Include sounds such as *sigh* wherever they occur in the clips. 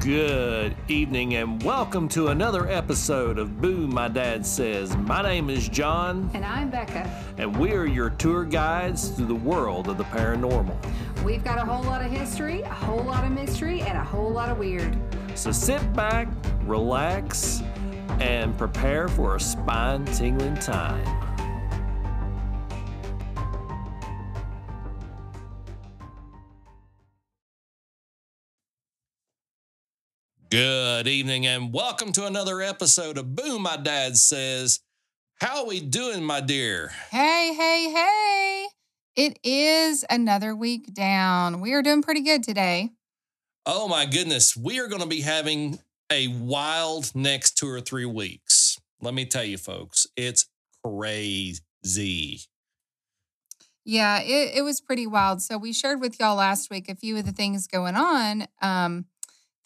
Good evening and welcome to another episode of Boo My Dad Says. My name is John And I'm Becca. and we are your tour guides through the world of the paranormal. We've got a whole lot of history, a whole lot of mystery, and a whole lot of weird. So sit back, relax, and prepare for a spine tingling time. Good evening and welcome to another episode of Boo My Dad Says. How are we doing, my dear? Hey, hey, hey. It is another week down. We are doing pretty good today. Oh my goodness, we are going to be having a wild next two or three weeks. Let me tell you, folks, it's crazy. Yeah, it, it was pretty wild. So we shared with y'all last week a few of the things going on um,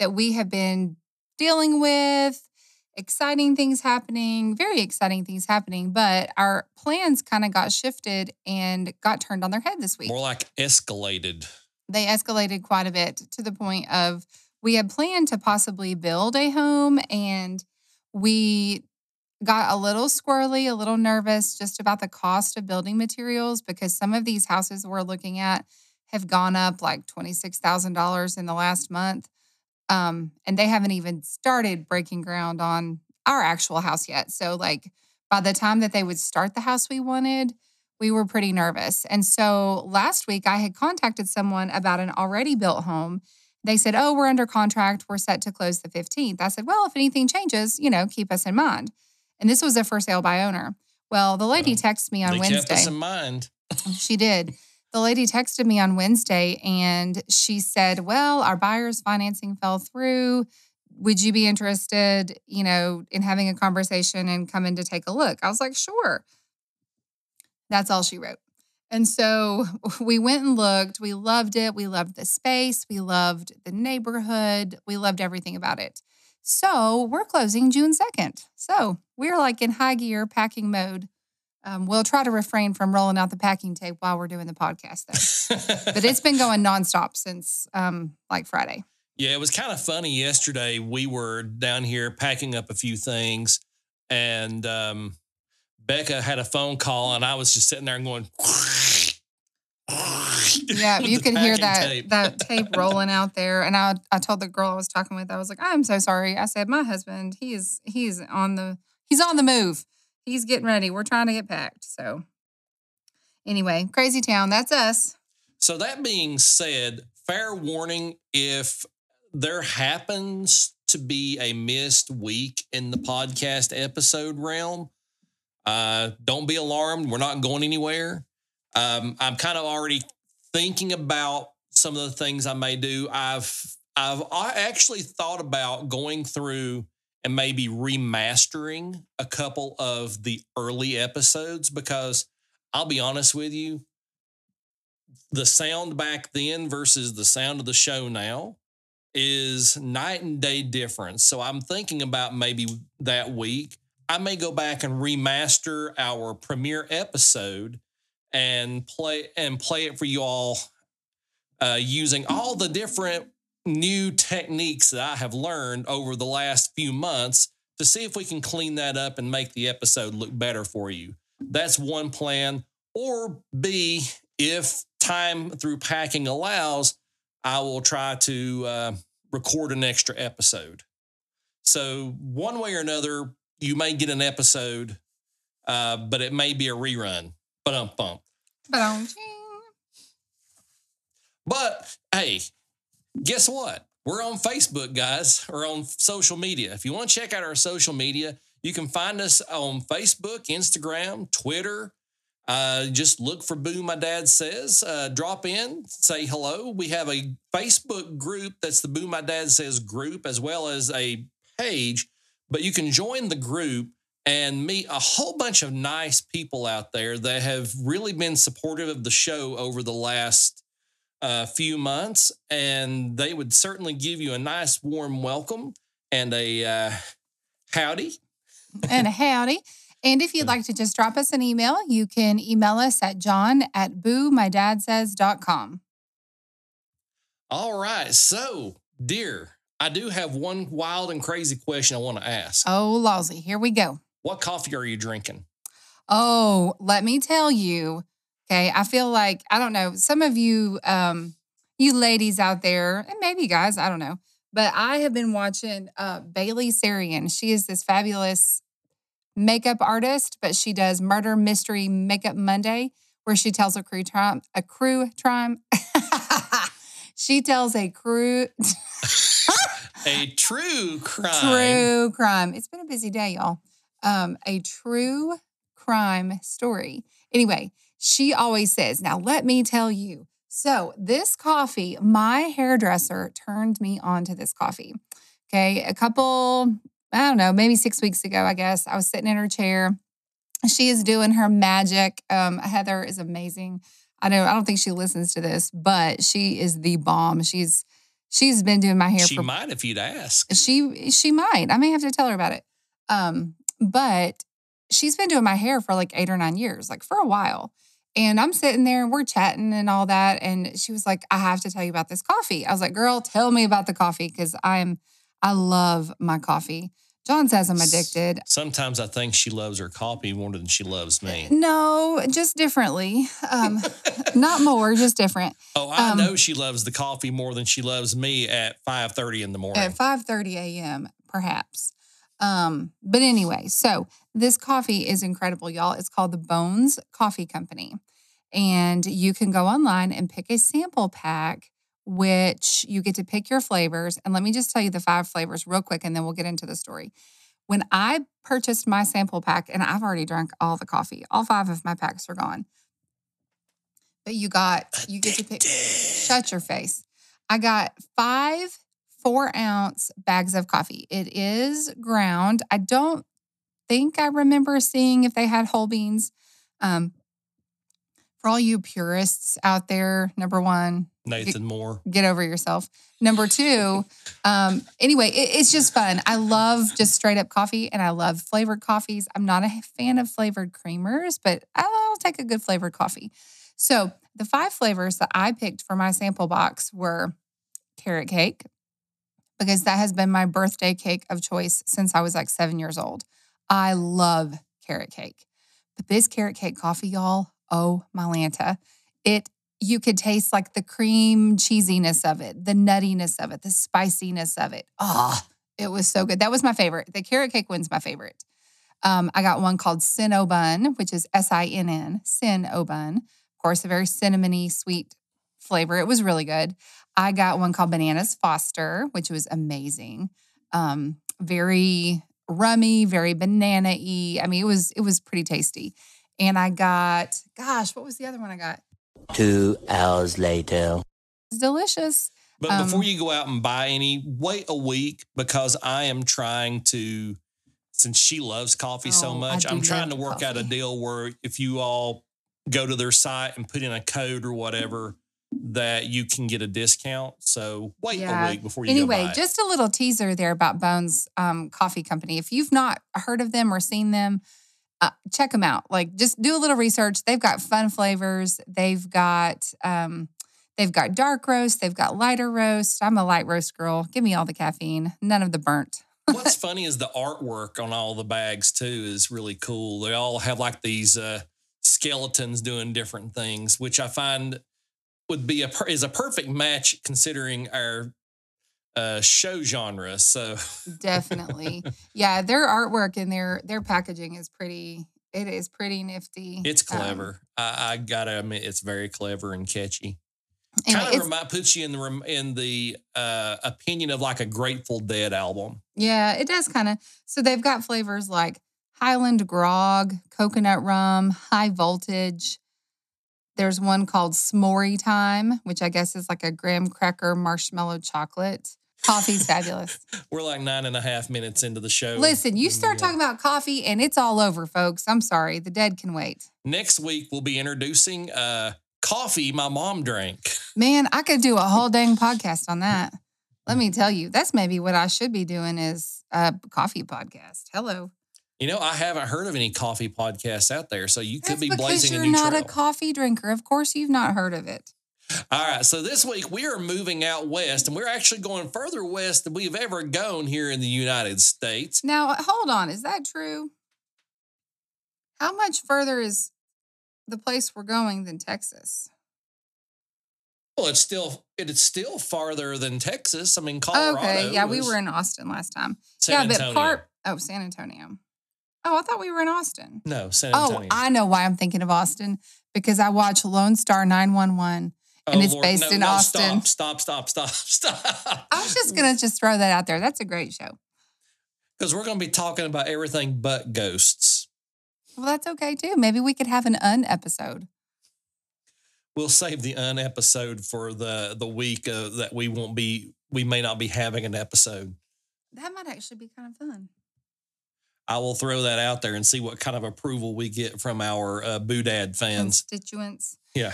that we have been dealing with, exciting things happening, very exciting things happening, but our plans kind of got shifted and got turned on their head this week. More like escalated. they escalated quite a bit to the point of we had planned to possibly build a home and we got a little squirrely, a little nervous just about the cost of building materials because some of these houses we're looking at have gone up like $26,000 in the last month. Um, and they haven't even started breaking ground on our actual house yet. So, like, by the time that they would start the house we wanted, we were pretty nervous. And so last week I had contacted someone about an already built home. They said, Oh, we're under contract. We're set to close the 15th. I said, Well, if anything changes, you know, keep us in mind. And this was a for sale by owner. Well, the lady texted me on they kept us Wednesday. in mind. She did. The lady texted me on Wednesday and she said, Well, our buyer's financing fell through. Would you be interested, you know, in having a conversation and coming to take a look? I was like, Sure. That's all she wrote. And so *laughs* we went and looked. We loved it. We loved the space. We loved the neighborhood. We loved everything about it. So we're closing June 2nd. So we're like in high gear packing mode. Um, we'll try to refrain from rolling out the packing tape while we're doing the podcast, though. *laughs* but it's been going nonstop since um, like Friday. Yeah, it was kind of funny yesterday. We were down here packing up a few things, and um, Becca had a phone call, and I was just sitting there and going, *laughs* Yeah, you could hear that tape. that tape rolling out there. And I I told the girl I was talking with, I was like, I'm so sorry. I said, my husband, he's he's on the he's on the move. He's getting ready. We're trying to get packed. So anyway, crazy town. That's us. So that being said, fair warning if there happens to be a missed week in the podcast episode realm, uh, don't be alarmed. We're not going anywhere. Um, I'm kind of already thinking about some of the things I may do. I've I've I actually thought about going through and maybe remastering a couple of the early episodes because I'll be honest with you, the sound back then versus the sound of the show now is night and day difference. So I'm thinking about maybe that week I may go back and remaster our premiere episode and play and play it for you all uh, using all the different new techniques that I have learned over the last few months to see if we can clean that up and make the episode look better for you. That's one plan. Or B, if time through packing allows, I will try to uh, record an extra episode. So, one way or another, you may get an episode, uh, but it may be a rerun. But um, bump. But hey, guess what? We're on Facebook, guys, or on social media. If you want to check out our social media, you can find us on Facebook, Instagram, Twitter. Uh, just look for Boo My Dad Says. Uh, drop in, say hello. We have a Facebook group that's the Boo My Dad Says group, as well as a page. But you can join the group and meet a whole bunch of nice people out there that have really been supportive of the show over the last uh, few months, and they would certainly give you a nice warm welcome and a uh, howdy. and a howdy. And if you'd like to just drop us an email, you can email us at john at boomydadsays.com. All right, so dear, I do have one wild and crazy question I want to ask. Oh, lousy. Here we go. What coffee are you drinking? Oh, let me tell you. Okay. I feel like, I don't know, some of you, um, you ladies out there, and maybe guys, I don't know, but I have been watching uh, Bailey Sarian. She is this fabulous makeup artist, but she does Murder Mystery Makeup Monday, where she tells a crew crime, a crew crime. *laughs* she tells a crew *laughs* A true crime. true crime. It's been a busy day, y'all. Um, a true crime story. Anyway, she always says, Now let me tell you. So, this coffee, my hairdresser turned me on to this coffee. Okay. A couple, I don't know, maybe six weeks ago, I guess, I was sitting in her chair. She is doing her magic. Um, Heather is amazing. I know I don't think she listens to this, but she is the bomb. She's she's been doing my hair She for might if you'd ask. she she might. I may have to tell her about it. Um, but she's been doing my hair for like eight or nine years, like for a while. And I'm sitting there and we're chatting and all that. And she was like, I have to tell you about this coffee. I was like, girl, tell me about the coffee because I'm I love my coffee. John says I'm addicted. Sometimes I think she loves her coffee more than she loves me. No, just differently. Um, *laughs* not more, just different. Oh, I Um, know she loves the coffee more than she loves me at 5:30 in the morning. at 5:30 a.m. perhaps. Um, but anyway, so this coffee is incredible, y'all. It's called the Bones Coffee Company. And you can go online and pick a sample pack, which you get to pick your flavors. And let me just tell you the five flavors real quick, and then we'll get into the story. When I purchased my sample pack, and I've already drank all the coffee, all five of my packs are gone. But you got, you get to pick. Shut your face. I got five four ounce bags of coffee. It is ground. I don't think I remember seeing if they had whole beans. Um, for all you purists out there, number one, Nathan Moore. get over yourself. Number two, um, anyway, it, it's just fun. I love just straight up coffee and I love flavored coffees. I'm not a fan of flavored creamers, but I'll take a good flavored coffee. So the five flavors that I picked for my sample box were carrot cake, because that has been my birthday cake of choice since I was like seven years old. I love carrot cake. But this carrot cake coffee, y'all, oh my Lanta. It you could taste like the cream cheesiness of it, the nuttiness of it, the spiciness of it. Oh, it was so good. That was my favorite. The carrot cake one's my favorite. Um, I got one called Cinnabon, which is S-I-N-N, Cinnabon. Of course, a very cinnamony, sweet flavor. It was really good. I got one called Bananas Foster, which was amazing. Um, very rummy, very banana-y. I mean, it was it was pretty tasty. And I got, gosh, what was the other one I got? Two hours later. It's delicious. But Um, before you go out and buy any, wait a week because I am trying to, since she loves coffee so Oh, I much, I'm trying to love work out a deal where if you all go to their site and put in a code or whatever, that you can get a discount. So wait Yeah. a week before you go Anyway, just a little teaser there about Bones um, Coffee Company. If you've not heard of them or seen them, uh, check them out. Like, just do a little research. They've got fun flavors. They've got um, they've got dark roast. They've got lighter roast. I'm a light roast girl. Give me all the caffeine, none of the burnt. What's *laughs* funny is the artwork on all the bags too is really cool. They all have like these uh, skeletons doing different things, which I find would be a is a perfect match considering our uh, show genre. So Definitely, *laughs* yeah. Their artwork and their their packaging is pretty. It is pretty nifty. it's Um, clever. I, I gotta admit, it's very clever and catchy. kind of remind, puts you in the in the uh, opinion of like a Grateful Dead album. Yeah, it does kind of. So they've got flavors like Highland Grog, coconut rum, high voltage. There's one called S'more Time, which I guess is like a graham cracker marshmallow chocolate. Coffee's fabulous. *laughs* We're like nine and a half minutes into the show. Listen, you start talking about coffee and it's all over, folks. I'm sorry. The dead can wait. Next week we'll be introducing uh, coffee my mom drank. Man, I could do a whole *laughs* dang podcast on that. Let me tell you, that's maybe what I should be doing is a coffee podcast. Hello. You know, I haven't heard of any coffee podcasts out there, so you could be That's be because blazing you're a new not a coffee drinker. Of course, you've not heard of it. All right. So this week we are moving out west and we're actually going further west than we've ever gone here in the United States. Now, uh, hold on. Is that true? How much further is the place we're going than Texas? Well, it's still it is still farther than Texas. I mean, Colorado. okay. Yeah, we were in Austin last time. San yeah, Antonio. but part. Oh, San Antonio. Oh, I thought we were in Austin. No, San Antonio. Oh, I know why I'm thinking of Austin because I watch Lone Star 911 and it's based in Austin. Stop, stop, stop, stop, *laughs* stop. I was just going to just throw that out there. That's a great show. Because we're going to be talking about everything but ghosts. Well, that's okay too. Maybe we could have an un episode. We'll save the un episode for the the week uh, that we won't be. We may not be having an episode. That might actually be kind of fun. I will throw that out there and see what kind of approval we get from our uh, Boodad fans. Constituents. Yeah.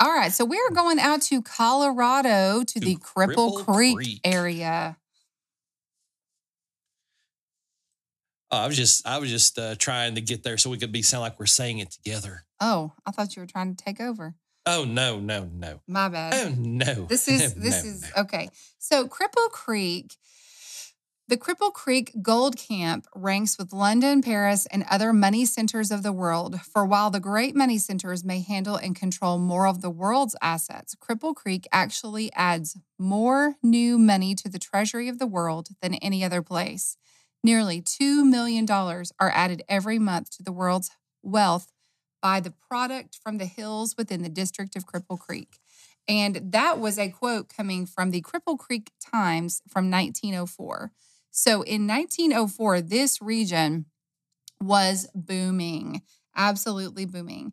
All right. So we're going out to Colorado to, the Cripple, Cripple Creek, Creek. area. Oh, I was just I was just uh, trying to get there so we could be sound like we're saying it together. Oh, I thought you were trying to take over. Oh no no no My bad. oh no. This *laughs* is No, this no, is no. okay. So Cripple Creek, the Cripple Creek Gold Camp ranks with London, Paris, and other money centers of the world. For while the great money centers may handle and control more of the world's assets, Cripple Creek actually adds more new money to the treasury of the world than any other place. Nearly $2 million are added every month to the world's wealth by the product from the hills within the district of Cripple Creek. And that was a quote coming from the Cripple Creek Times from 1904. So in 1904, this region was booming, absolutely booming.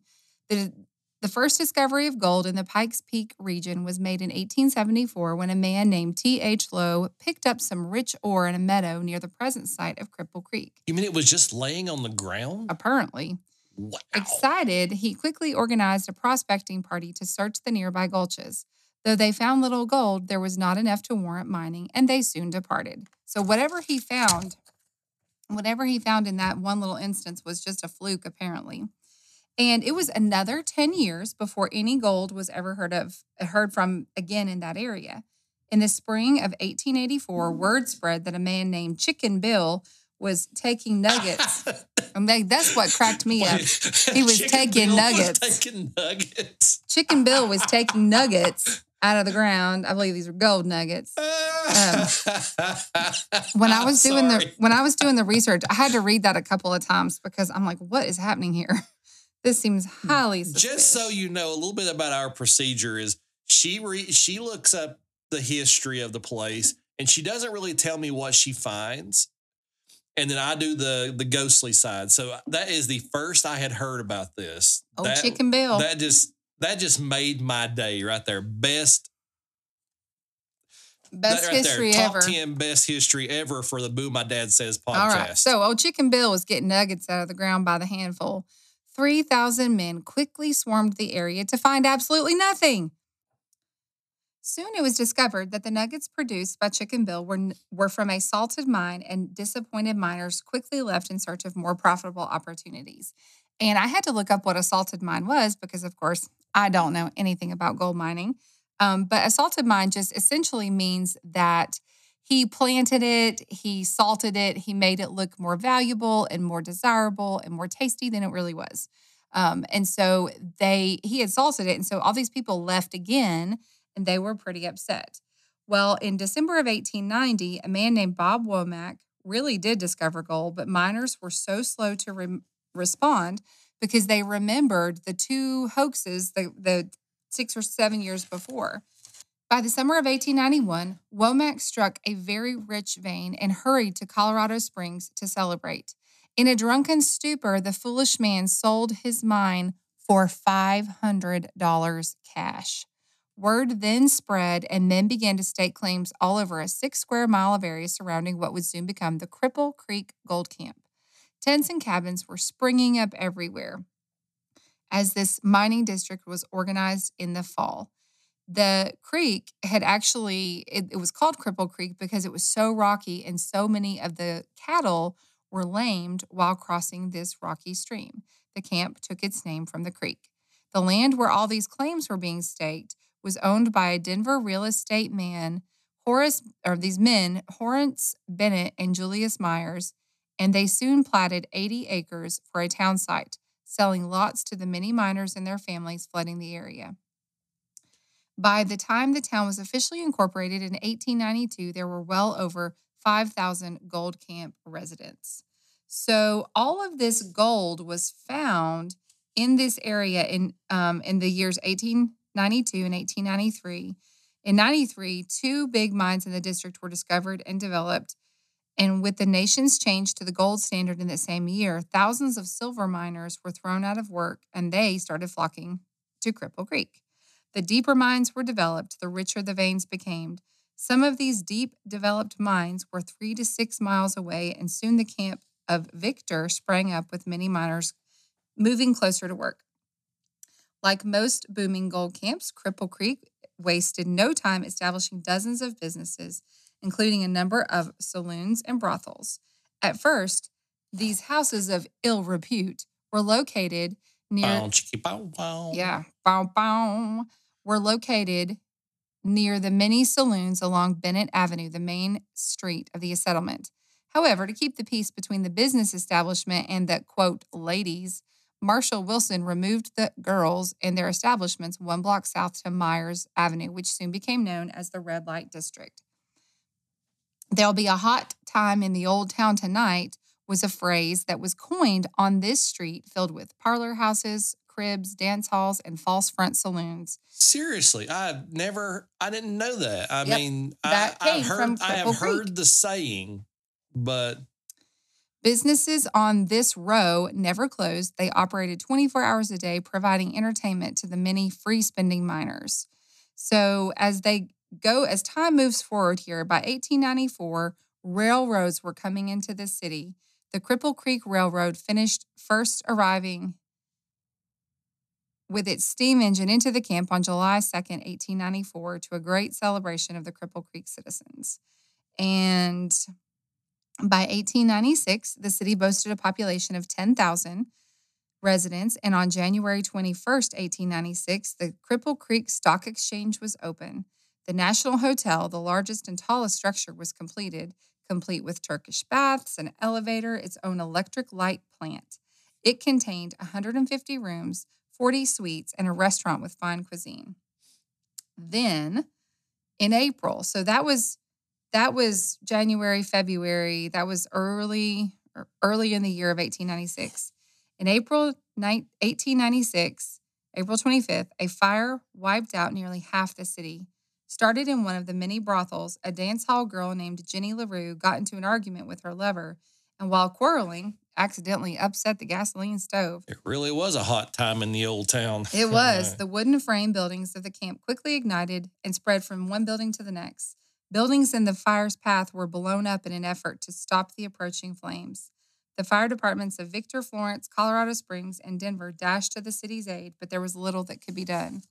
The, the first discovery of gold in the Pikes Peak region was made in 1874 when a man named T.H. Lowe picked up some rich ore in a meadow near the present site of Cripple Creek. You mean it was just laying on the ground? Apparently, Wow. Excited, he quickly organized a prospecting party to search the nearby gulches. Though they found little gold, there was not enough to warrant mining, and they soon departed. So whatever he found, whatever he found in that one little instance was just a fluke, apparently. And it was another 10 years before any gold was ever heard of, heard from again in that area. In the spring of 1884, word spread that a man named Chicken Bill was taking nuggets. *laughs* I mean, that's what cracked me up. He was Chicken taking Bill was taking nuggets. Chicken Bill was taking nuggets out of the ground. I believe these were gold nuggets. *laughs* Um, when I was doing the when I was doing the research, I had to read that a couple of times because I'm like, what is happening here? *laughs* This seems hmm. highly suspicious. just so you know, a little bit about our procedure is she re- she looks up the history of the place and she doesn't really tell me what she finds. And then I do the the ghostly side. So uh, that is the first I had heard about this. oh, that, Chicken Bill. that just that just made my day right there. Best Best right history there. Top ever. 10 best history ever for the Boo My Dad Says podcast. All right. So, old Chicken Bill was getting nuggets out of the ground by the handful. 3,000 men quickly swarmed the area to find absolutely nothing. Soon it was discovered that the nuggets produced by Chicken Bill were, were from a salted mine, and disappointed miners quickly left in search of more profitable opportunities. And I had to look up what a salted mine was because, of course, I don't know anything about gold mining. Um, but a salted mine just essentially means that he planted it, he salted it, he made it look more valuable and more desirable and more tasty than it really was. Um, and so they he had salted it, and so all these people left again, and they were pretty upset. Well, in December of 1890, a man named Bob Womack really did discover gold, but miners were so slow to re- respond because they remembered the two hoaxes the, the six or seven years before. By the summer of 1891, Womack struck a very rich vein and hurried to Colorado Springs to celebrate. In a drunken stupor, the foolish man sold his mine for $500 cash. Word then spread, and men began to stake claims all over a six square mile of area surrounding what would soon become the Cripple Creek Gold Camp. Tents and cabins were springing up everywhere as this mining district was organized in the fall. The creek had actually it, it was called cripple creek because it was so rocky and so many of the cattle were lamed while crossing this rocky stream. The camp took its name from the creek. The land where all these claims were being staked was owned by a Denver real estate man, Horace, or these men, Horace Bennett and Julius Myers, and they soon platted 80 acres for a town site, selling lots to the many miners and their families flooding the area. By the time the town was officially incorporated in 1892, there were well over 5,000 gold camp residents. So all of this gold was found in this area in um, in the years 1892 and 1893. In 93, two big mines in the district were discovered and developed. And with the nation's change to the gold standard in the same year, thousands of silver miners were thrown out of work and they started flocking to Cripple Creek. The deeper mines were developed, the richer the veins became. Some of these deep developed mines were three to six miles away, and soon the camp of Victor sprang up with many miners moving closer to work. Like most booming gold camps, Cripple Creek wasted no time establishing dozens of businesses, including a number of saloons and brothels. At first, these houses of ill repute were located near Bow, chicky, bow, bow. yeah, bow, bow, were located near the many saloons along Bennett Avenue, the main street of the settlement. However, to keep the peace between the business establishment and the quote ladies, Marshall Wilson removed the girls and their establishments one block south to Myers Avenue, which soon became known as the Red Light District. There'll be a hot time in the old town tonight was a phrase that was coined on this street filled with parlor houses, cribs, dance halls, and false front saloons. Seriously, I've never, I didn't know that. I Yep, mean, that I, I've heard, I have Creek. heard the saying, but Businesses on this row never closed. They operated 24 hours a day, providing entertainment to the many free spending miners. So, as they go, as time moves forward here, by 1894, railroads were coming into the city. The Cripple Creek Railroad finished first arriving with its steam engine into the camp on July 2nd, 1894, to a great celebration of the Cripple Creek citizens. And by 1896, the city boasted a population of 10,000 residents, and on January 21st, 1896, the Cripple Creek Stock Exchange was open. The National Hotel, the largest and tallest structure, was completed, complete with Turkish baths, an elevator, its own electric light plant. It contained 150 rooms, 40 suites, and a restaurant with fine cuisine. Then, in April, so that was that was January, February. That was early er, early in the year of 1896. In April 1896, April 25th, a fire wiped out nearly half the city. Started in one of the many brothels, a dance hall girl named Jenny LaRue got into an argument with her lover, and while quarreling, accidentally upset the gasoline stove. it really was a hot time in the old town. It *laughs* was. the wooden frame buildings of the camp quickly ignited and spread from one building to the next. Buildings in the fire's path were blown up in an effort to stop the approaching flames. The fire departments of Victor, Florence, Colorado Springs, and Denver dashed to the city's aid, but there was little that could be done.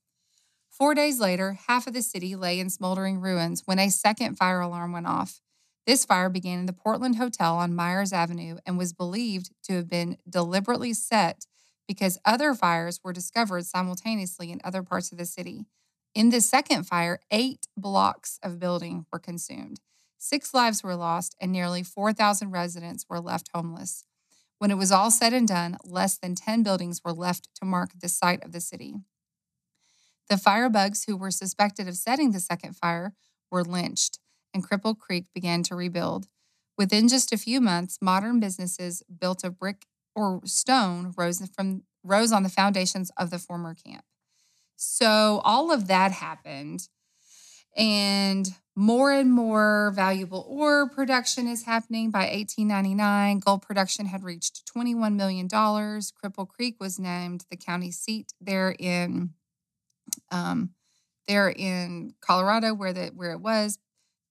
Four days later, half of the city lay in smoldering ruins when a second fire alarm went off. This fire began in the Portland Hotel on Myers Avenue and was believed to have been deliberately set because other fires were discovered simultaneously in other parts of the city. In the second fire, eight blocks of building were consumed. Six lives were lost, and nearly 4,000 residents were left homeless. When it was all said and done, less than 10 buildings were left to mark the site of the city. The firebugs who were suspected of setting the second fire were lynched, and Cripple Creek began to rebuild. Within just a few months, modern businesses built of brick or stone rose from rose on the foundations of the former camp. So all of that happened. And more and more valuable ore production is happening. By 1899, gold production had reached $21 million. Cripple Creek was named the county seat there in um, there in Colorado, where the where it was.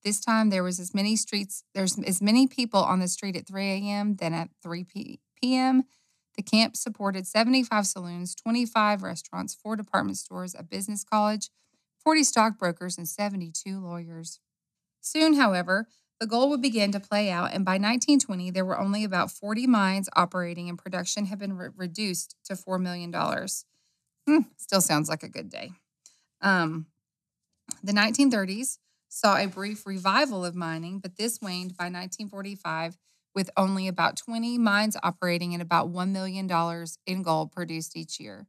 This time there was as many streets, there's as many people on the street at 3 a.m. than at 3 p- p.m. The camp supported 75 saloons, 25 restaurants, four department stores, a business college, 40 stockbrokers, and 72 lawyers. Soon, however, the goal would begin to play out, and by 1920, there were only about 40 mines operating, and production had been re- reduced to $4 million. Hmm, still sounds like a good day. Um, The 1930s saw a brief revival of mining, but this waned by 1945 with only about 20 mines operating and about $1 million in gold produced each year.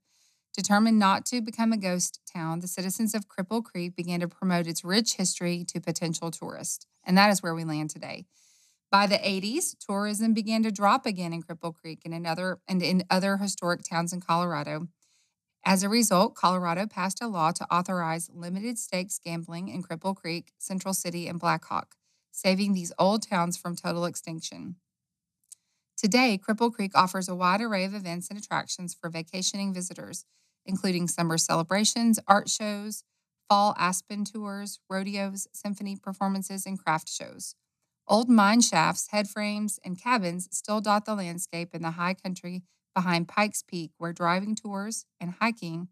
Determined not to become a ghost town, the citizens of Cripple Creek began to promote its rich history to potential tourists. And that is where we land today. By the 80s, tourism began to drop again in Cripple Creek and in other, and in other historic towns in Colorado. As a result, Colorado passed a law to authorize limited stakes gambling in Cripple Creek, Central City, and Black Hawk, saving these old towns from total extinction. Today, Cripple Creek offers a wide array of events and attractions for vacationing visitors, including summer celebrations, art shows, fall aspen tours, rodeos, symphony performances, and craft shows. Old mine shafts, head frames, and cabins still dot the landscape in the high country behind Pikes Peak, where driving tours and hiking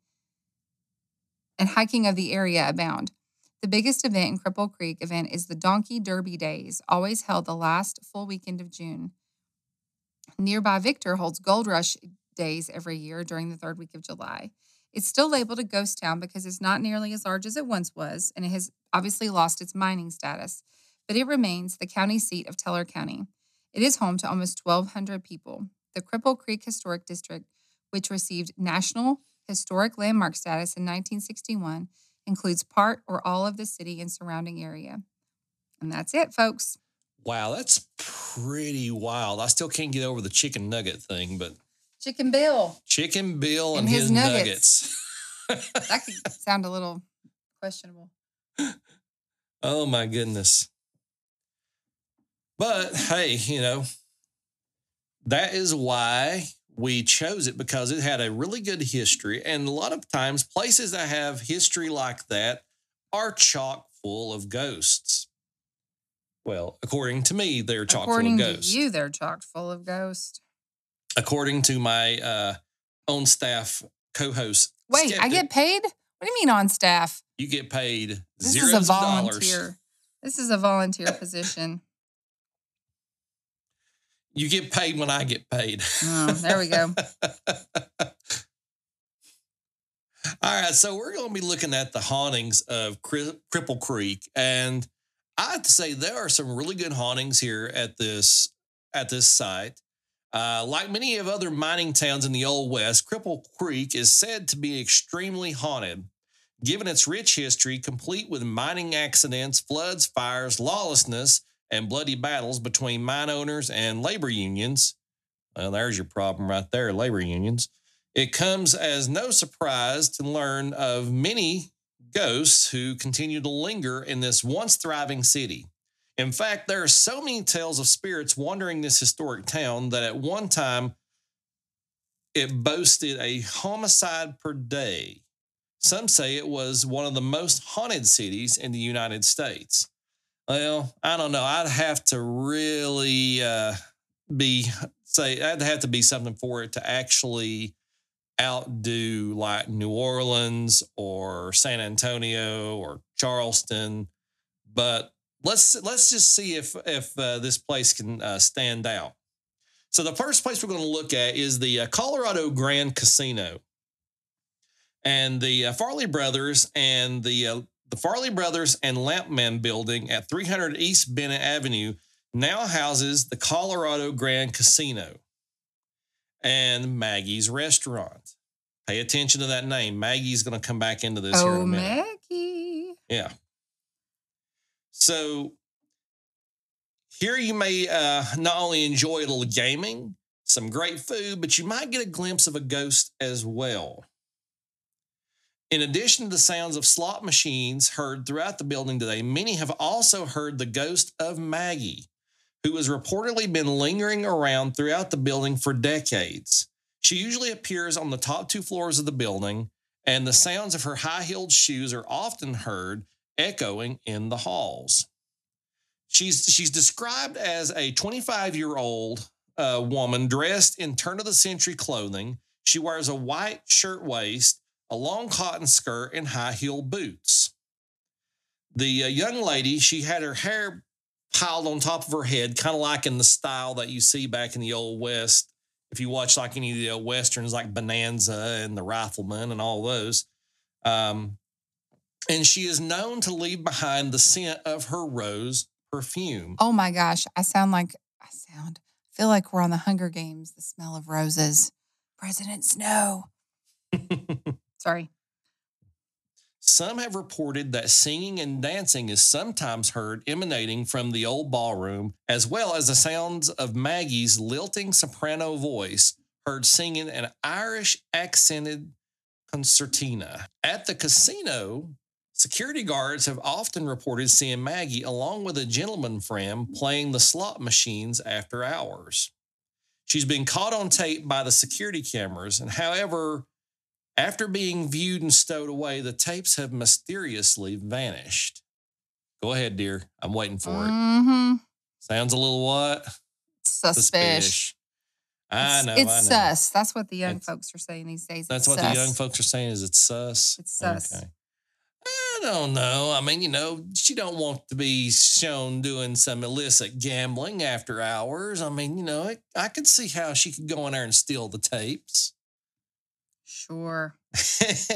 and hiking of the area abound. The biggest event in Cripple Creek event is the Donkey Derby Days, always held the last full weekend of June. Nearby Victor holds Gold Rush Days every year during the third week of July. It's still labeled a ghost town because it's not nearly as large as it once was, and it has obviously lost its mining status, but it remains the county seat of Teller County. It is home to almost 1,200 people the Cripple Creek Historic District, which received National Historic Landmark status in 1961, includes part or all of the city and surrounding area. And that's it, folks. Wow, that's pretty wild. I still can't get over the chicken nugget thing, but Chicken Bill. Chicken Bill and, And his, his nuggets. *laughs* That could sound a little questionable. *laughs* oh my goodness. But hey, you know, that is why we chose it because it had a really good history. And a lot of times, places that have history like that are chock full of ghosts. Well, according to me, they're chock According full of to ghosts. you, they're chock full of ghosts. according to my uh, own staff co-host. Wait, I get paid? What do you mean on staff? you get paid This is a of dollars. volunteer. This is a volunteer position. You get paid when I get paid. Oh, there we go. *laughs* All right, so we're going to be looking at the hauntings of Cri- Cripple Creek, and I have to say there are some really good hauntings here at this at this site. Uh, like many of other mining towns in the Old West, Cripple Creek is said to be extremely haunted, given its rich history, complete with mining accidents, floods, fires, lawlessness, and bloody battles between mine owners and labor unions. Well, there's your problem right there, labor unions. It comes as no surprise to learn of many ghosts who continue to linger in this once thriving city. In fact, there are so many tales of spirits wandering this historic town that at one time it boasted a homicide per day. Some say it was one of the most haunted cities in the United States. Well, I don't know. I'd have to really uh, be say I'd have to be something for it to actually outdo like New Orleans or San Antonio or Charleston. But let's let's just see if if uh, this place can uh, stand out. So the first place we're going to look at is the uh, Colorado Grand Casino, and the uh, Fairley Brothers and the uh, the Fairley Brothers and Lampman Building at 300 East Bennett Avenue now houses the Colorado Grand Casino and Maggie's Restaurant. Pay attention to that name. Maggie's going to come back into this here in oh, a. Maggie. Yeah. So here you may uh, not only enjoy a little gaming, some great food, but you might get a glimpse of a ghost as well. In addition to the sounds of slot machines heard throughout the building today, many have also heard the ghost of Maggie, who has reportedly been lingering around throughout the building for decades. She usually appears on the top two floors of the building, and the sounds of her high heeled shoes are often heard echoing in the halls. She's, she's described as a 25 year old uh, woman dressed in turn of the century clothing. She wears a white shirtwaist, a long cotton skirt, and high heel boots. The uh, young lady, she had her hair piled on top of her head, kind of like in the style that you see back in the Old West. If you watch like any of the old westerns, like Bonanza and The Rifleman and all those, um, and she is known to leave behind the scent of her rose perfume. Oh my gosh, I sound like I sound. I feel like we're on the Hunger Games. The smell of roses. President Snow. *laughs* Sorry. Some have reported that singing and dancing is sometimes heard emanating from the old ballroom, as well as the sounds of Maggie's lilting soprano voice heard singing an Irish accented concertina. At the casino, security guards have often reported seeing Maggie along with a gentleman friend playing the slot machines after hours. She's been caught on tape by the security cameras, and however, after being viewed and stowed away, the tapes have mysteriously vanished. Go ahead, dear. I'm waiting for it. Mm-hmm. Sounds a little what? Suspicious. I know. It's I know. sus. That's what the young It's- folks are saying these days. That's It's what sus. the young folks are saying is it's sus. It's sus. Okay. I don't know. I mean, you know, she don't want to be shown doing some illicit gambling after hours. I mean, you know, I, I could see how she could go in there and steal the tapes. Sure. *laughs*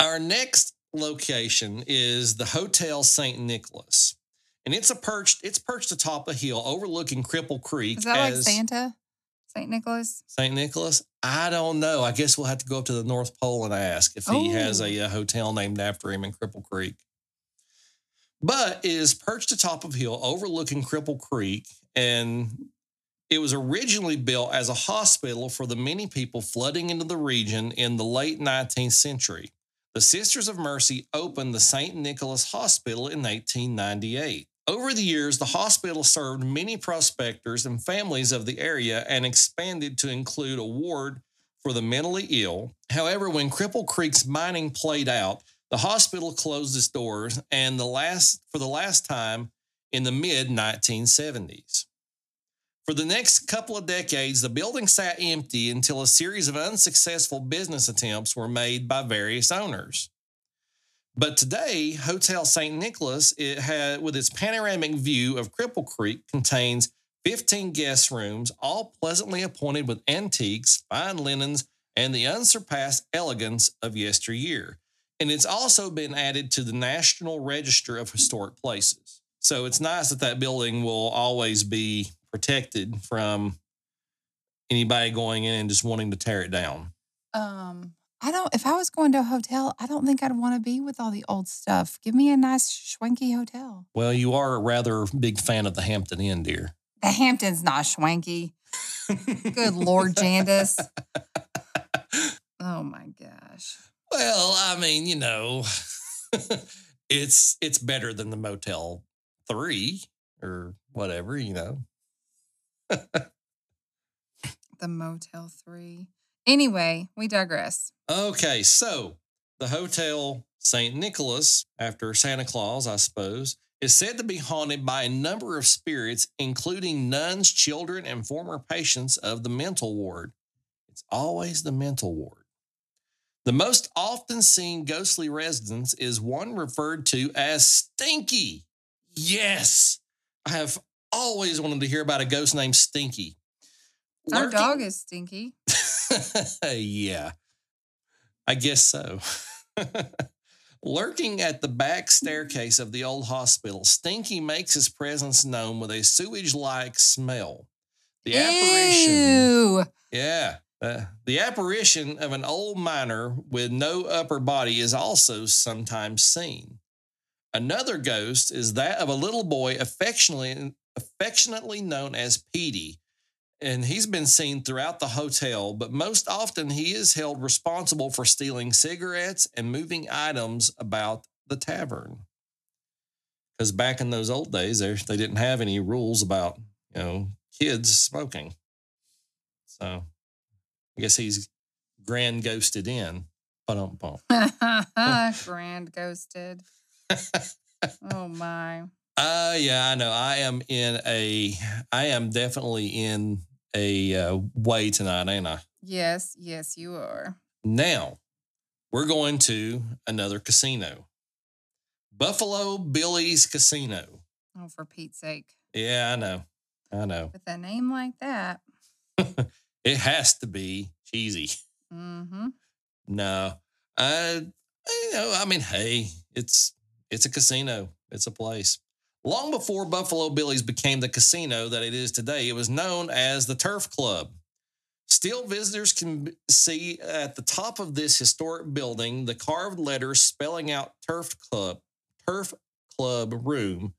Our next location is the Hotel St. Nicholas. And it's a perched, it's perched atop a hill overlooking Cripple Creek. Is that like Santa? St. Nicholas? St. Nicholas? I don't know. I guess we'll have to go up to the North Pole and ask if he has Oh. a, uh hotel named after him in Cripple Creek. But it is perched atop of a hill overlooking Cripple Creek, and it was originally built as a hospital for the many people flooding into the region in the late 19th century. The Sisters of Mercy opened the St. Nicholas Hospital in 1898. Over the years, the hospital served many prospectors and families of the area and expanded to include a ward for the mentally ill. However, when Cripple Creek's mining played out, the hospital closed its doors and the last for the last time in the mid 1970s. For the next couple of decades, the building sat empty until a series of unsuccessful business attempts were made by various owners. But today, Hotel St. Nicholas, it had, with its panoramic view of Cripple Creek, contains 15 guest rooms, all pleasantly appointed with antiques, fine linens, and the unsurpassed elegance of yesteryear. And it's also been added to the National Register of Historic Places. So it's nice that that building will always be protected from anybody going in and just wanting to tear it down. Um, I don't if I was going to a hotel, I don't think I'd want to be with all the old stuff. Give me a nice schwanky hotel. Well, you are a rather big fan of the Hampton Inn, dear. The Hampton's not schwanky. Good Lord, Jandis. *laughs* Oh my gosh. Well, I mean, you know, *laughs* it's it's better than the Motel Three or whatever, you know. *laughs* The Motel 3. Anyway, we digress. Okay, so the Hotel St. Nicholas, after Santa Claus, I suppose, is said to be haunted by a number of spirits, including nuns, children, and former patients of the mental ward. It's always the mental ward. The most often seen ghostly residence is one referred to as Stinky. Yes, I have always wanted to hear about a ghost named Stinky. Our Lurking- dog is stinky. *laughs* yeah, I guess so. *laughs* Lurking at the back staircase of the old hospital, Stinky makes his presence known with a sewage like smell. The apparition. Ew. Yeah. uh, the apparition of an old miner with no upper body is also sometimes seen. Another ghost is that of a little boy affectionately, affectionately known as Petey, and he's been seen throughout the hotel, but most often he is held responsible for stealing cigarettes and moving items about the tavern. Because back in those old days, there they didn't have any rules about you know kids smoking. So I guess he's grand ghosted in. Ba-dum-bum. *laughs* *laughs* Grand ghosted. *laughs* Oh my. Uh yeah, I know. I am in a I am definitely in a uh, way tonight, ain't I? Yes, yes, you are. Now, we're going to another casino. Buffalo Billy's Casino. Oh, for Pete's sake. Yeah, I know. I know. With a name like that. *laughs* It has to be cheesy. Mm-hmm. No. Uh, you know, I mean, hey, it's it's a casino. It's a place. Long before Buffalo Billy's became the casino that it is today, it was known as the Turf Club. Still, visitors can see at the top of this historic building the carved letters spelling out Turf Club, Turf Club Room,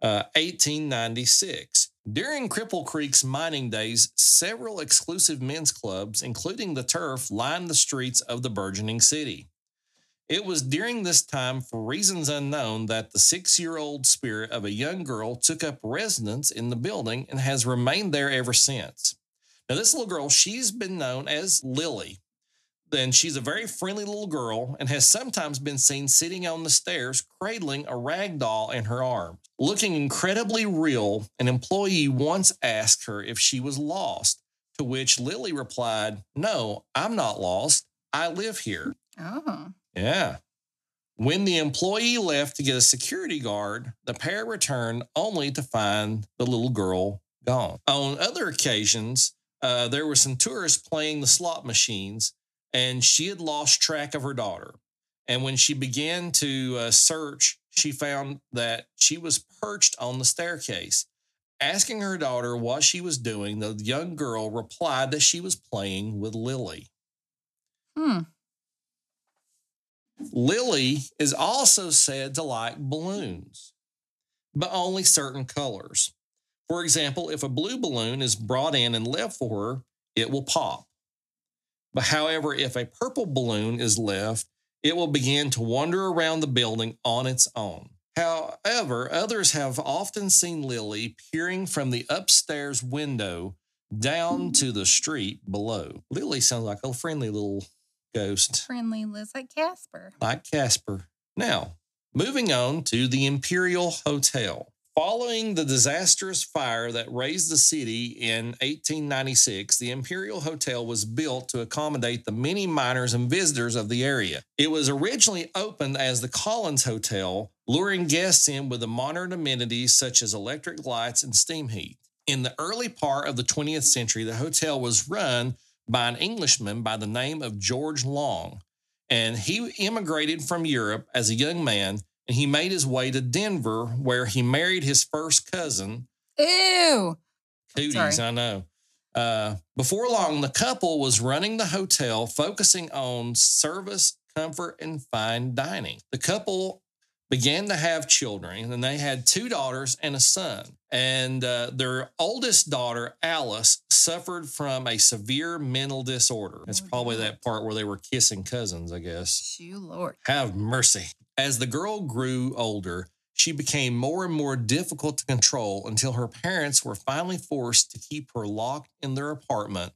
uh, 1896. During Cripple Creek's mining days, several exclusive men's clubs, including the Turf, lined the streets of the burgeoning city. It was during this time, for reasons unknown, that the six year old spirit of a young girl took up residence in the building and has remained there ever since. Now, this little girl, she's been known as Lily. Then she's a very friendly little girl and has sometimes been seen sitting on the stairs, cradling a rag doll in her arms. Looking incredibly real, an employee once asked her if she was lost, to which Lily replied, No, I'm not lost. I live here. Oh. Yeah. When the employee left to get a security guard, the pair returned only to find the little girl gone. On other occasions, uh, there were some tourists playing the slot machines, and she had lost track of her daughter. And when she began to uh, search, she found that she was perched on the staircase. Asking her daughter what she was doing, the young girl replied that she was playing with Lily. Hmm. Lily is also said to like balloons, but only certain colors. For example, if a blue balloon is brought in and left for her, it will pop. But however, if a purple balloon is left, it will begin to wander around the building on its own. However, others have often seen Lily peering from the upstairs window down to the street below. Lily sounds like a friendly little ghost Friendly Liz like Casper. like Casper. Now, moving on to the Imperial Hotel. Following the disastrous fire that razed the city in 1896, the Imperial Hotel was built to accommodate the many miners and visitors of the area. It was originally opened as the Collins Hotel, luring guests in with the modern amenities such as electric lights and steam heat. In the early part of the 20th century, the hotel was run by an Englishman by the name of George Long. And he immigrated from Europe as a young man and he made his way to Denver where he married his first cousin. Ew. Cooties, I know. Uh, before long, the couple was running the hotel, focusing on service, comfort, and fine dining. The couple began to have children, and they had two daughters and a son. And uh, their oldest daughter, Alice, suffered from a severe mental disorder. That's Oh, probably that part where they were kissing cousins, I guess. Shoo Lord. Have mercy. As the girl grew older, she became more and more difficult to control until her parents were finally forced to keep her locked in their apartment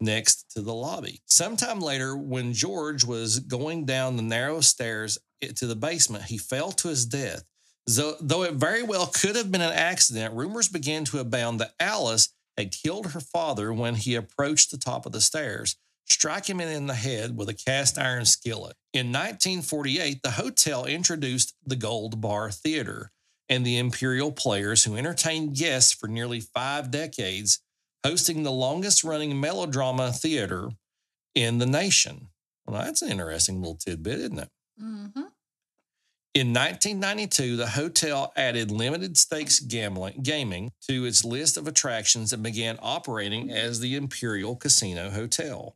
next to the lobby. Sometime later, when George was going down the narrow stairs to the basement, he fell to his death. So, though it very well could have been an accident, rumors began to abound that Alice had killed her father when he approached the top of the stairs, striking him in the head with a cast iron skillet. In 1948, the hotel introduced the Gold Bar Theater and the Imperial Players, who entertained guests for nearly five decades, hosting the longest running melodrama theater in the nation. Well, that's an interesting little tidbit, isn't it? Mm-hmm. In 1992, the hotel added limited stakes gambling gaming to its list of attractions and began operating as the Imperial Casino Hotel.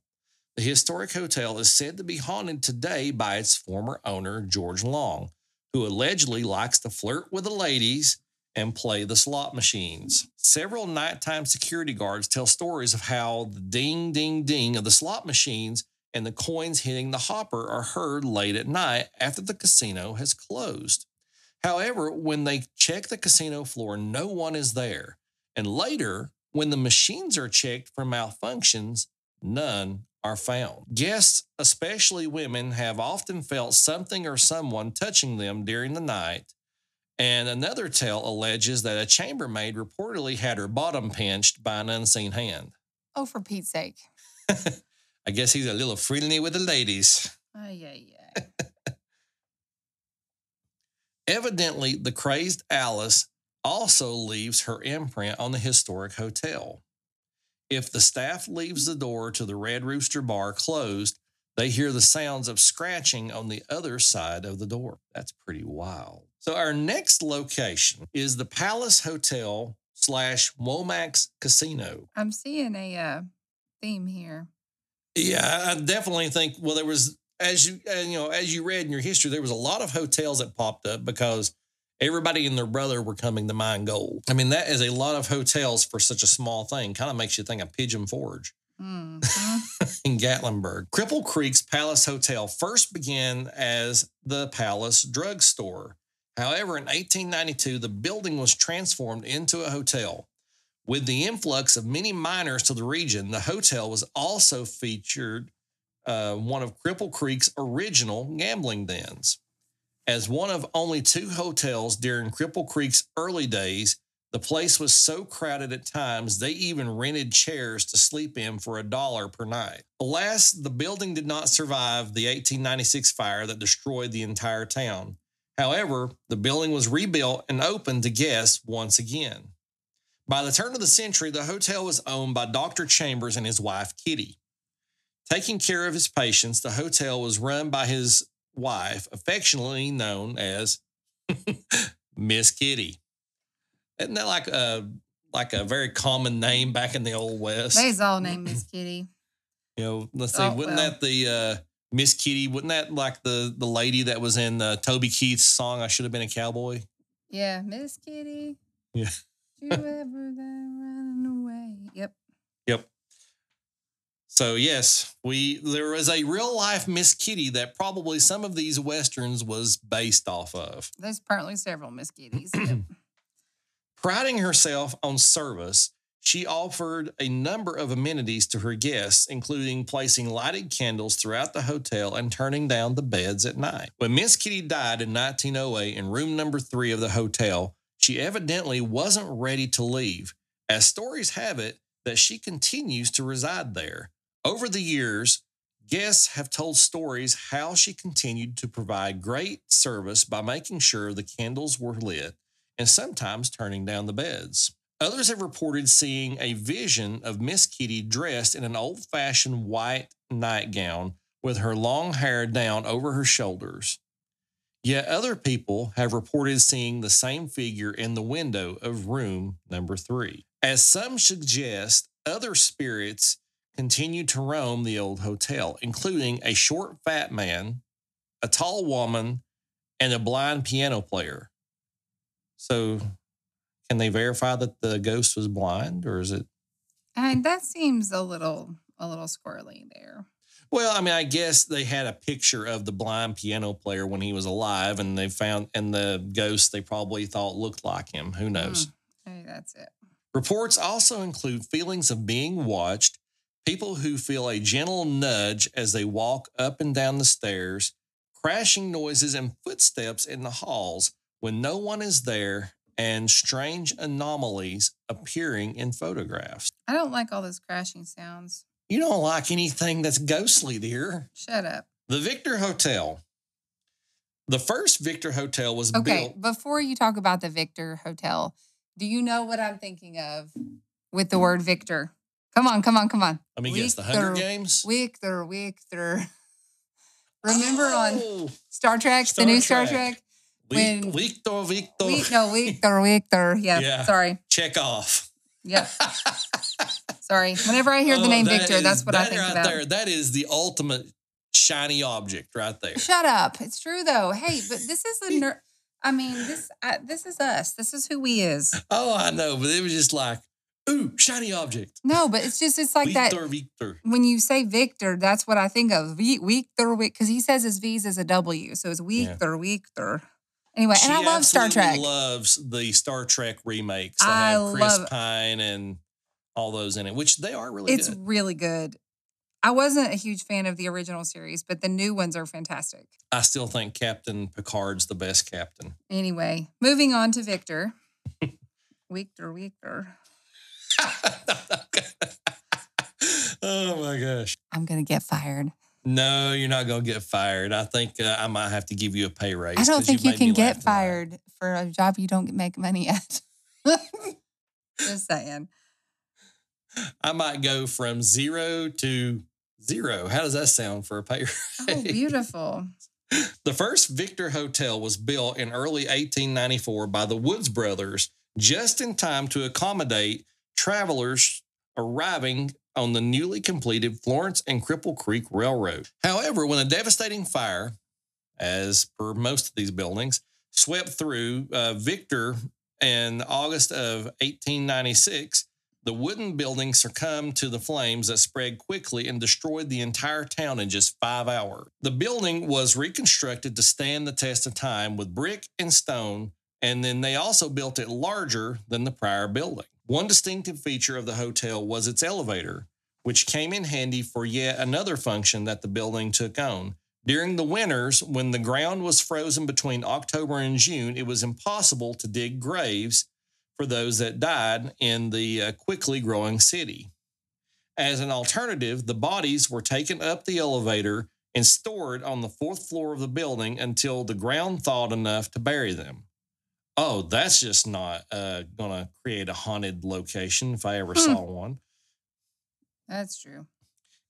The historic hotel is said to be haunted today by its former owner, George Long, who allegedly likes to flirt with the ladies and play the slot machines. Several nighttime security guards tell stories of how the ding, ding, ding of the slot machines and the coins hitting the hopper are heard late at night after the casino has closed. However, when they check the casino floor, no one is there. And later, when the machines are checked for malfunctions, none are found. Guests, especially women, have often felt something or someone touching them during the night. And another tale alleges that a chambermaid reportedly had her bottom pinched by an unseen hand. Oh, for Pete's sake. *laughs* I guess he's a little friendly with the ladies. Oh, yeah, yeah. Evidently, the crazed Alice also leaves her imprint on the historic hotel. If the staff leaves the door to the Red Rooster Bar closed, they hear the sounds of scratching on the other side of the door. That's pretty wild. So, our next location is the Palace Hotel slash Womacks Casino. I'm seeing a uh, theme here. Yeah, I definitely think. Well, there was as you you know as you read in your history, there was a lot of hotels that popped up because everybody and their brother were coming to mine gold. I mean, that is a lot of hotels for such a small thing. Kind of makes you think of Pigeon Forge Mhm. *laughs* in Gatlinburg. Cripple Creek's Palace Hotel first began as the Palace Drug Store. However, in 1892, the building was transformed into a hotel. With the influx of many miners to the region, the hotel was also featured uh, one of Cripple Creek's original gambling dens. As one of only two hotels during Cripple Creek's early days, the place was so crowded at times they even rented chairs to sleep in for a dollar per night. Alas, the building did not survive the 1896 fire that destroyed the entire town. However, the building was rebuilt and opened to guests once again. By the turn of the century, the hotel was owned by Dr. Chambers and his wife, Kitty. Taking care of his patients, the hotel was run by his wife, affectionately known as *laughs* Miss Kitty. Isn't that like a like a very common name back in the old west? They's all named *clears throat* Miss Kitty. You know, let's see, Oh, wouldn't well. that the uh, Miss Kitty? Wouldn't that like the the lady that was in uh, Toby Keith's song? I should have been a cowboy. Yeah, Miss Kitty. Yeah. You ever been away? Yep. Yep. So yes, we there was a real life Miss Kitty that probably some of these westerns was based off of. There's apparently several Miss Kitties. *clears throat* Yep. Priding herself on service, she offered a number of amenities to her guests, including placing lighted candles throughout the hotel and turning down the beds at night. When Miss Kitty died in 1908 in room number three of the hotel, she evidently wasn't ready to leave, as stories have it that she continues to reside there. Over the years, guests have told stories how she continued to provide great service by making sure the candles were lit and sometimes turning down the beds. Others have reported seeing a vision of Miss Kitty dressed in an old fashioned white nightgown with her long hair down over her shoulders. Yet other people have reported seeing the same figure in the window of room number three. As some suggest, other spirits continue to roam the old hotel, including a short, fat man, a tall woman, and a blind piano player. So, can they verify that the ghost was blind, or is it? and that seems a little a little squirrely there. Well, I mean, I guess they had a picture of the blind piano player when he was alive, and they found, and the ghost they probably thought looked like him. Who hmm. knows? Hey, that's it. Reports also include feelings of being watched, people who feel a gentle nudge as they walk up and down the stairs, crashing noises and footsteps in the halls when no one is there, and strange anomalies appearing in photographs. I don't like all those crashing sounds. You don't like anything that's ghostly, dear. Shut up. The Victor Hotel. The first Victor Hotel was Okay, built. before you talk about the Victor Hotel, do you know what I'm thinking of with the word Victor? Come on, come on, come on. Let me guess, the Hunger Victor, Games. Victor, Victor. *laughs* Remember on Oh, Star Trek, Star the new Star Trek. Trek? When- Victor, Victor, We, no, Victor, Victor. Yeah, *laughs* Yeah. sorry. check off. Yep, *laughs* sorry. Whenever I hear the Oh, name that Victor, is- that's what I that think right about. There, that is the ultimate shiny object right there. Shut up. It's true though. Hey, but this is a *laughs* ner- I mean, this I, this is us. This is who we is. Oh, I know, but it was just like, ooh, shiny object. No, but it's just it's like that. Victor, Victor. when you say Victor, that's what I think of. Vi- Victor, because he says his V's is a W, so it's Victor, Victor. Anyway, and I love Star Trek. Loves the Star Trek remakes. I have Chris love- Pine and all those in it, which they are really good. it's good. really good. I wasn't a huge fan of the original series, but the new ones are fantastic. I still think Captain Picard's the best captain. Anyway, moving on to Victor. *laughs* Victor, Victor. *laughs* oh my gosh. I'm gonna get fired. No, you're not going to get fired. I think uh, I might have to give you a pay raise. I don't think you made can get tonight. fired for a job you don't make money at. *laughs* Just saying. I might go from zero to Zero. How does that sound for a pay Oh, beautiful. The first Victor Hotel was built in early 1894 by the Woods brothers just in time to accommodate travelers arriving on the newly completed Florence and Cripple Creek Railroad. However, when a devastating fire, as per most of these buildings, swept through uh, Victor in August of 1896, the wooden building succumbed to the flames that spread quickly and destroyed the entire town in just five hours. The building was reconstructed to stand the test of time with brick and stone, and then they also built it larger than the prior building. One distinctive feature of the hotel was its elevator, which came in handy for yet another function that the building took on. During the winters, when the ground was frozen between October and June, it was impossible to dig graves for those that died in the uh, quickly growing city. As an alternative, the bodies were taken up the elevator and stored on the fourth floor of the building until the ground thawed enough to bury them. Oh, that's just not uh, going to create a haunted location if I ever saw one. That's true.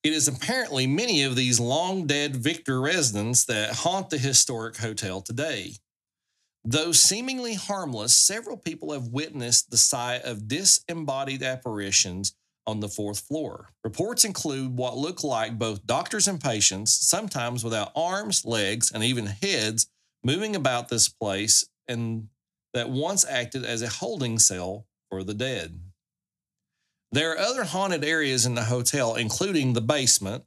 It is apparently many of these long dead Victor residents that haunt the historic hotel today. Though seemingly harmless, several people have witnessed the sight of disembodied apparitions on the fourth floor. Reports include what look like both doctors and patients, sometimes without arms, legs, and even heads, moving about this place and that once acted as a holding cell for the dead. There are other haunted areas in the hotel, including the basement,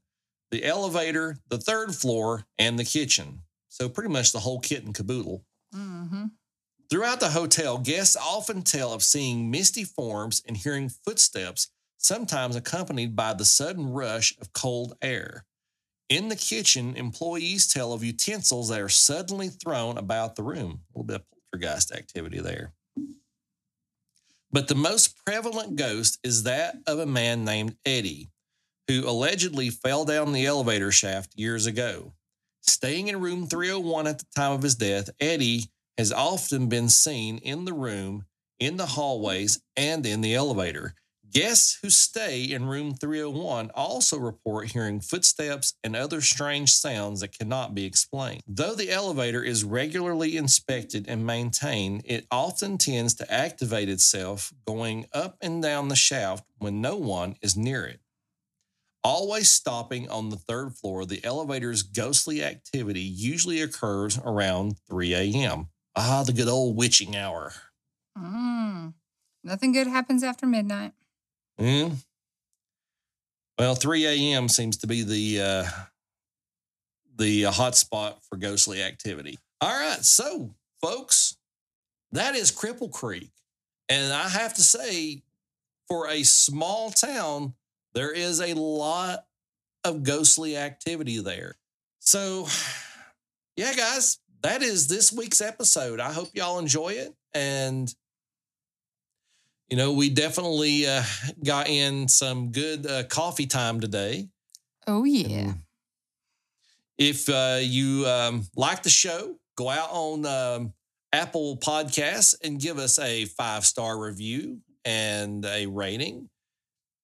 the elevator, the third floor, and the kitchen. So, pretty much the whole kit and caboodle. Mm-hmm. Throughout the hotel, guests often tell of seeing misty forms and hearing footsteps, sometimes accompanied by the sudden rush of cold air. In the kitchen, employees tell of utensils that are suddenly thrown about the room. A little bit of poltergeist activity there. But the most prevalent ghost is that of a man named Eddie, who allegedly fell down the elevator shaft years ago. Staying in room 301 at the time of his death, Eddie has often been seen in the room, in the hallways, and in the elevator. Guests who stay in room 301 also report hearing footsteps and other strange sounds that cannot be explained. Though the elevator is regularly inspected and maintained, it often tends to activate itself going up and down the shaft when no one is near it. Always stopping on the third floor, the elevator's ghostly activity usually occurs around 3 a.m. Ah, the good old witching hour. Mm. Nothing good happens after midnight. Mm. Well, 3 a.m. seems to be the uh, the hot spot for ghostly activity. All right, so folks, that is Cripple Creek, and I have to say, for a small town, there is a lot of ghostly activity there. So, *sighs* yeah, guys, that is this week's episode. I hope y'all enjoy it, and you know, we definitely uh, got in some good uh, coffee time today. Oh, yeah. If uh, you um, like the show, go out on um, Apple Podcasts and give us a five star review and a rating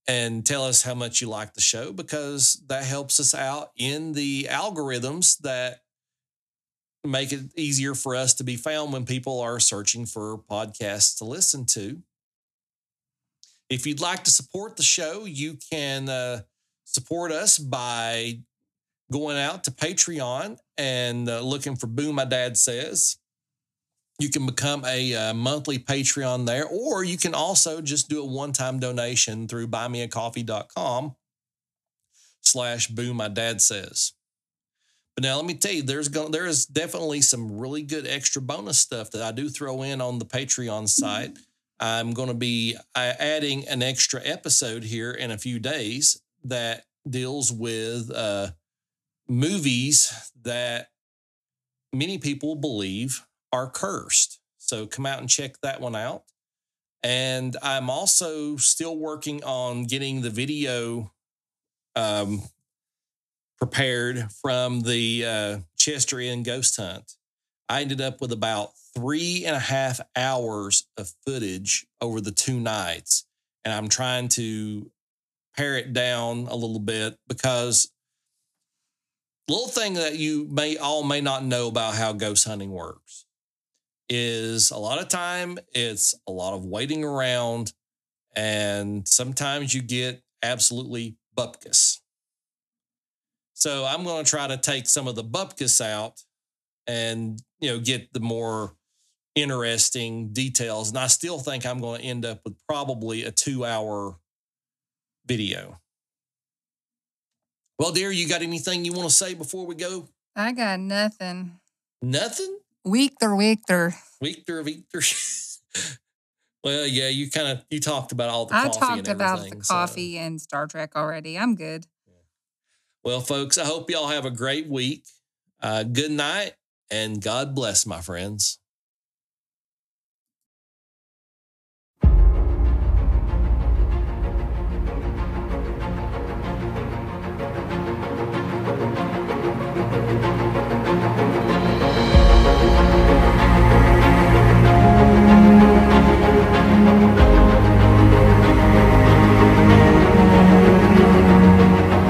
and tell us how much you like the show because that helps us out in the algorithms that make it easier for us to be found when people are searching for podcasts to listen to. If you'd like to support the show, you can uh, support us by going out to Patreon and uh, looking for Boo My Dad Says. You can become a uh, monthly Patreon there, or you can also just do a one-time donation through buymeacoffee.com slash Boo My Dad Says. But now let me tell you, there's going there is definitely some really good extra bonus stuff that I do throw in on the Patreon site. I'm going to be uh, adding an extra episode here in a few days that deals with uh, movies that many people believe are cursed. So come out and check that one out. And I'm also still working on getting the video um, prepared from the uh, Chester Inn ghost hunt. I ended up with about three and a half hours of footage over the two nights. And I'm trying to pare it down a little bit because little thing that you may all may not know about how ghost hunting works is a lot of time it's a lot of waiting around and sometimes you get absolutely bupkis. So I'm going to try to take some of the bupkis out and you know get the more interesting details and I still think I'm going to end up with probably a 2-hour video. Well, dear, you got anything you want to say before we go? I got nothing. Nothing? Weekter. Victor, Victor. *laughs* well, yeah, you kind of you talked about all the I coffee talked and about the so- coffee and Star Trek already. I'm good. Well, folks, I hope y'all have a great week. Uh, good night and God bless, my friends.